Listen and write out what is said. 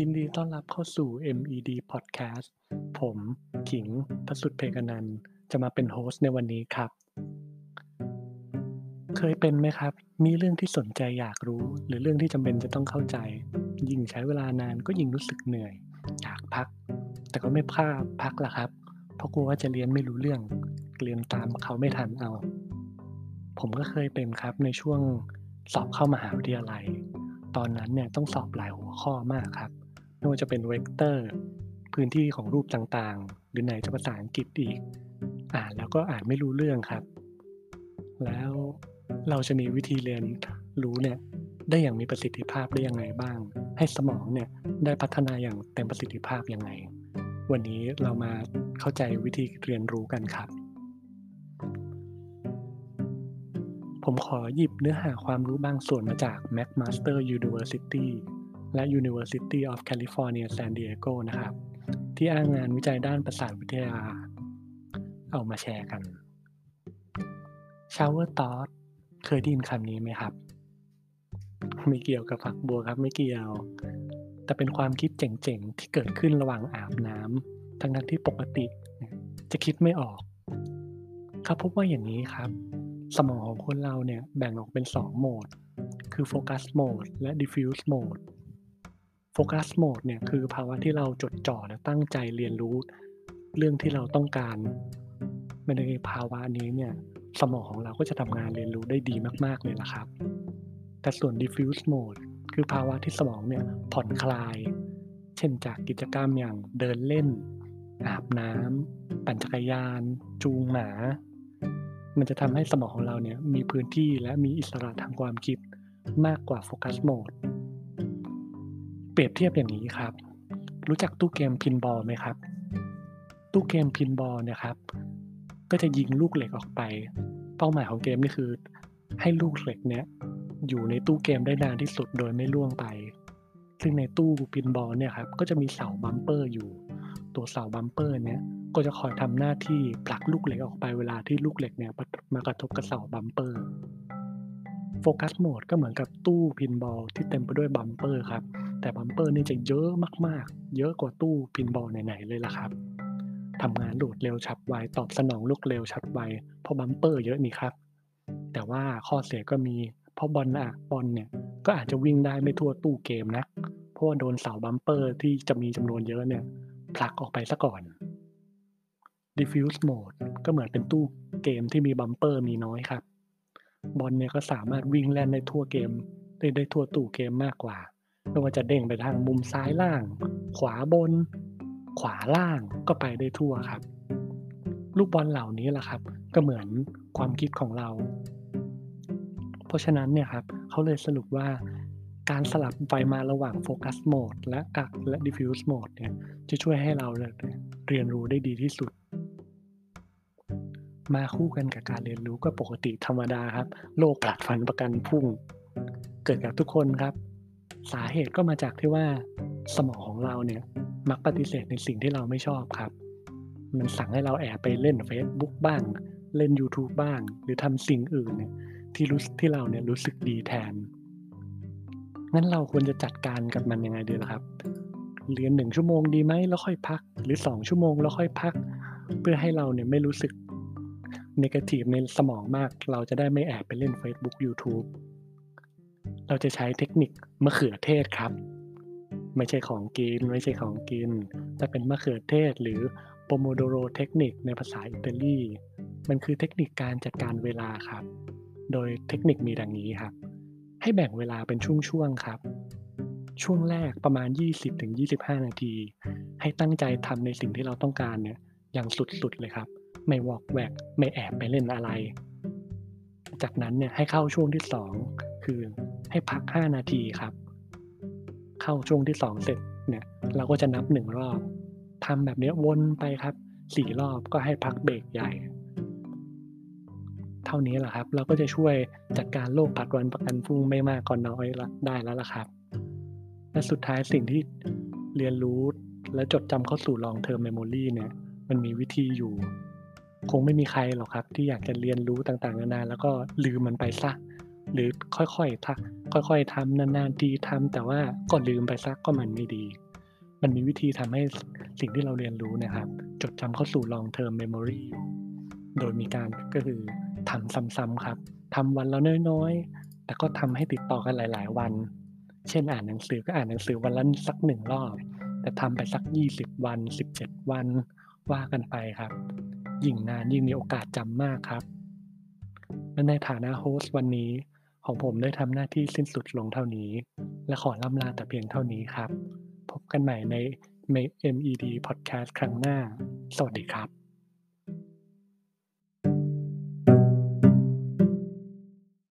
ยินดีต้อนรับเข้าสู่ MED Podcast ผม ขิงประสุทธิ์เพกนันจะมาเป็นโฮสต์ในวันนี้ครับ เคยเป็นไหมครับ มีเรื่องที่สนใจอยากรู้ หรือเรื่องที่จำเป็นจะต้องเข้าใจ ยิ่งใช้เวลานานก็ยิ่งรู้สึกเหนื่อย อยากพัก แต่ก็ไม่พลาดพักล่ะครับ เพราะกลัวว่าจะเรียนไม่รู้เรื่อง เรียนตามเขาไม่ทันเอา ผมก็เคยเป็นครับในช่วงสอบเข้ามหาวิทยาลัย ตอนนั้นเนี่ยต้องสอบหลายหัวข้อมากครับ ไม่ว่าจะเป็นเวกเตอร์ พื้นที่ของรูปต่างๆ หรือไหนจะภาษาอังกฤษอีก อ่านแล้วก็อ่านไม่รู้เรื่องครับ แล้วเราจะมีวิธีเรียนรู้เนี่ยได้อย่างมีประสิทธิภาพได้ยังไงบ้าง ให้สมองเนี่ยได้พัฒนาอย่างเต็มประสิทธิภาพยังไง วันนี้เรามาเข้าใจวิธีเรียนรู้กันครับ ผมขอหยิบเนื้อหาความรู้บางส่วนมาจาก McMaster University และ University of California San Diego นะครับ ที่อ้างงานวิจัยด้านประสาทวิทยา เอามาแชร์กัน Shower Thought เคยได้ยินคำนี้ไหมครับ ไม่เกี่ยวกับฝักบัวครับไม่เกี่ยว แต่เป็นความคิดเจ๋งๆ ที่เกิดขึ้นระหว่างอาบน้ำทั้งนั้นที่ปกติจะคิดไม่ออกเขาพบว่าอย่างนี้ครับ สมองของคนเราเนี่ยแบ่งออกเป็น 2 โหมด คือโฟกัสโหมดและ diffuse โหมด โฟกัสโหมดเนี่ยคือภาวะที่เราจดจ่อและตั้งใจเรียนรู้เรื่องที่เราต้องการในภาวะนี้เนี่ยสมองของเราก็จะทำงานเรียนรู้ได้ดีมาก ๆ เลยล่ะครับ แต่ส่วน diffuse mode คือภาวะที่สมองเนี่ยผ่อนคลาย เช่นจากกิจกรรมอย่างเดินเล่น อาบน้ำปั่นจักรยาน จูงหมา มันจะทำให้สมองของเราเนี่ยมีพื้นที่และมีอิสระทางความคิดมากกว่าโฟกัสโหมด เปรียบเทียบอย่างนี้ครับ รู้จักตู้เกมพินบอลไหมครับ ตู้เกมพินบอลเนี่ยครับก็จะยิงลูกเหล็กออกไป เป้าหมายของเกมนี่คือ ให้ลูกเหล็กเนี่ยอยู่ในตู้เกมได้นานที่สุดโดยไม่ล่วงไป ซึ่งในตู้ pinball เนี่ยครับก็จะมีเสา bumper อยู่ ตัวเสา bumper เนี่ยก็จะคอยทำหน้าที่ผลักลูกเหล็กออกไปเวลาที่ลูกเหล็กเนี่ยมากระทบกับเสา bumper focus mode ก็เหมือนกับตู้ pinball ที่เต็มไปด้วย bumper ครับ แต่ bumper นี่จะเยอะมากๆ เยอะกว่าตู้ pinball ไหนๆเลยล่ะครับทำงานรวดเร็วฉับไวตอบสนองลูกเร็วฉับไวเพราะ bumper เยอะนี่ครับ แต่ว่าข้อเสียก็มีเพราะบอลอะบอลเนี่ยก็อาจจะวิ่งได้ไม่ทั่วตู้เกมนะเพราะว่าโดนเสา bumper ที่จะมีจำนวนเยอะเนี่ยผลักออกไปซะก่อน diffuse mode ก็เหมือนเป็นตู้เกมที่มี bumper มีน้อยครับ บอลเนี่ยก็สามารถวิ่งแล่นได้ทั่วเกม ได้ได้ทั่วตู้เกมมากกว่า ไม่ว่าจะเด้งไปทางมุมซ้ายล่าง ขวาบน ขวาล่างก็ไปได้ทั่วครับ ลูกบอลเหล่านี้แหละครับ ก็เหมือนความคิดของเรา เพราะฉะนั้นเนี่ยครับเขาเลยสรุปว่าการสลับไปมาระหว่างโฟกัสโหมดและกักและ diffuse mode เนี่ยจะช่วยให้เราเรียนรู้ได้ดีที่สุด มาคู่กันกับการเรียนรู้ก็ปกติธรรมดาครับ โลกกัดฟันประกันพุ่ง เกิดกับทุกคนครับ สาเหตุก็มาจากที่ว่าสมองของเราเนี่ย มักปฏิเสธในสิ่งที่เราไม่ชอบครับ มันสั่งให้เราแอบไปเล่น Facebook บ้าง เล่น YouTube บ้าง หรือทำสิ่งอื่นเนี่ยที่รู้ที่เราเนี่ยรู้สึกดีแทนงั้นเราควรจะจัดการกับมันยังไงดีล่ะครับ เรียนหนึ่งชั่วโมงดีไหมแล้วค่อยพัก หรือสองชั่วโมงแล้วค่อยพัก เพื่อให้เราเนี่ยไม่รู้สึกนกาทีฟในสมองมาก เราจะได้ไม่แอบไปเล่น Facebook YouTube เราจะใช้เทคนิคมะเขือเทศครับ ไม่ใช่ของกิน ไม่ใช่ของกินแต่เป็นมะเขือเทศหรือโปโมโดโรเทคนิคในภาษาอิตาลี มันคือเทคนิคการจัดการเวลาครับ โดยเทคนิคมีดังนี้ครับ ให้แบ่งเวลาเป็นช่วงๆครับ ช่วงแรกประมาณ 20-25 นาที ให้ตั้งใจทำในสิ่งที่เราต้องการเนี่ยอย่างสุดๆเลยครับ ไม่วอกแวก ไม่แอบไปเล่นอะไร จากนั้นเนี่ยให้เข้าช่วงที่ 2 คือ ให้พัก 5 นาทีครับ เข้าช่วงที่ 2 เสร็จเนี่ยเราก็จะนับ 1 รอบทำแบบนี้วนไปครับ4รอบก็ให้พักเบรกใหญ่ เท่านี้แหละครับ เราก็จะช่วยจัดการโรคผัดวันประกันพรุ่งไม่มากก่อนน้อยได้แล้วล่ะครับ และสุดท้ายสิ่งที่เรียนรู้และจดจำเข้าสู่ long term memory เนี่ย มันมีวิธีอยู่ คงไม่มีใครหรอกครับ ที่อยากจะเรียนรู้ต่างๆ นานาแล้วก็ลืมมันไปซะ หรือค่อยๆทค่อย ๆทำนานๆทีทำแต่ว่าก็ลืมไปซะก็มันไม่ดี มันมีวิธีทำให้สิ่งที่เราเรียนรู้นะครับ จดจำเข้าสู่ long term memory อยู่โดยมีการก็คือทำซ้ำๆครับทำวันละน้อยๆ แต่ก็ทำให้ติดต่อกันหลาย ๆ วัน เช่นอ่านหนังสือก็อ่านหนังสือวันละสักหนึ่งรอบ แต่ทำไปสัก 20 วัน 17 วันว่ากันไปครับ ยิ่งนานยิ่งมีโอกาสจำมากครับและในฐานะโฮสต์วันนี้ ของผมได้ทำหน้าที่สิ้นสุดลงเท่านี้ และขอล่ำลาแต่เพียงเท่านี้ครับ พบกันใหม่ใน MED Podcast ครั้งหน้า สวัสดีครับ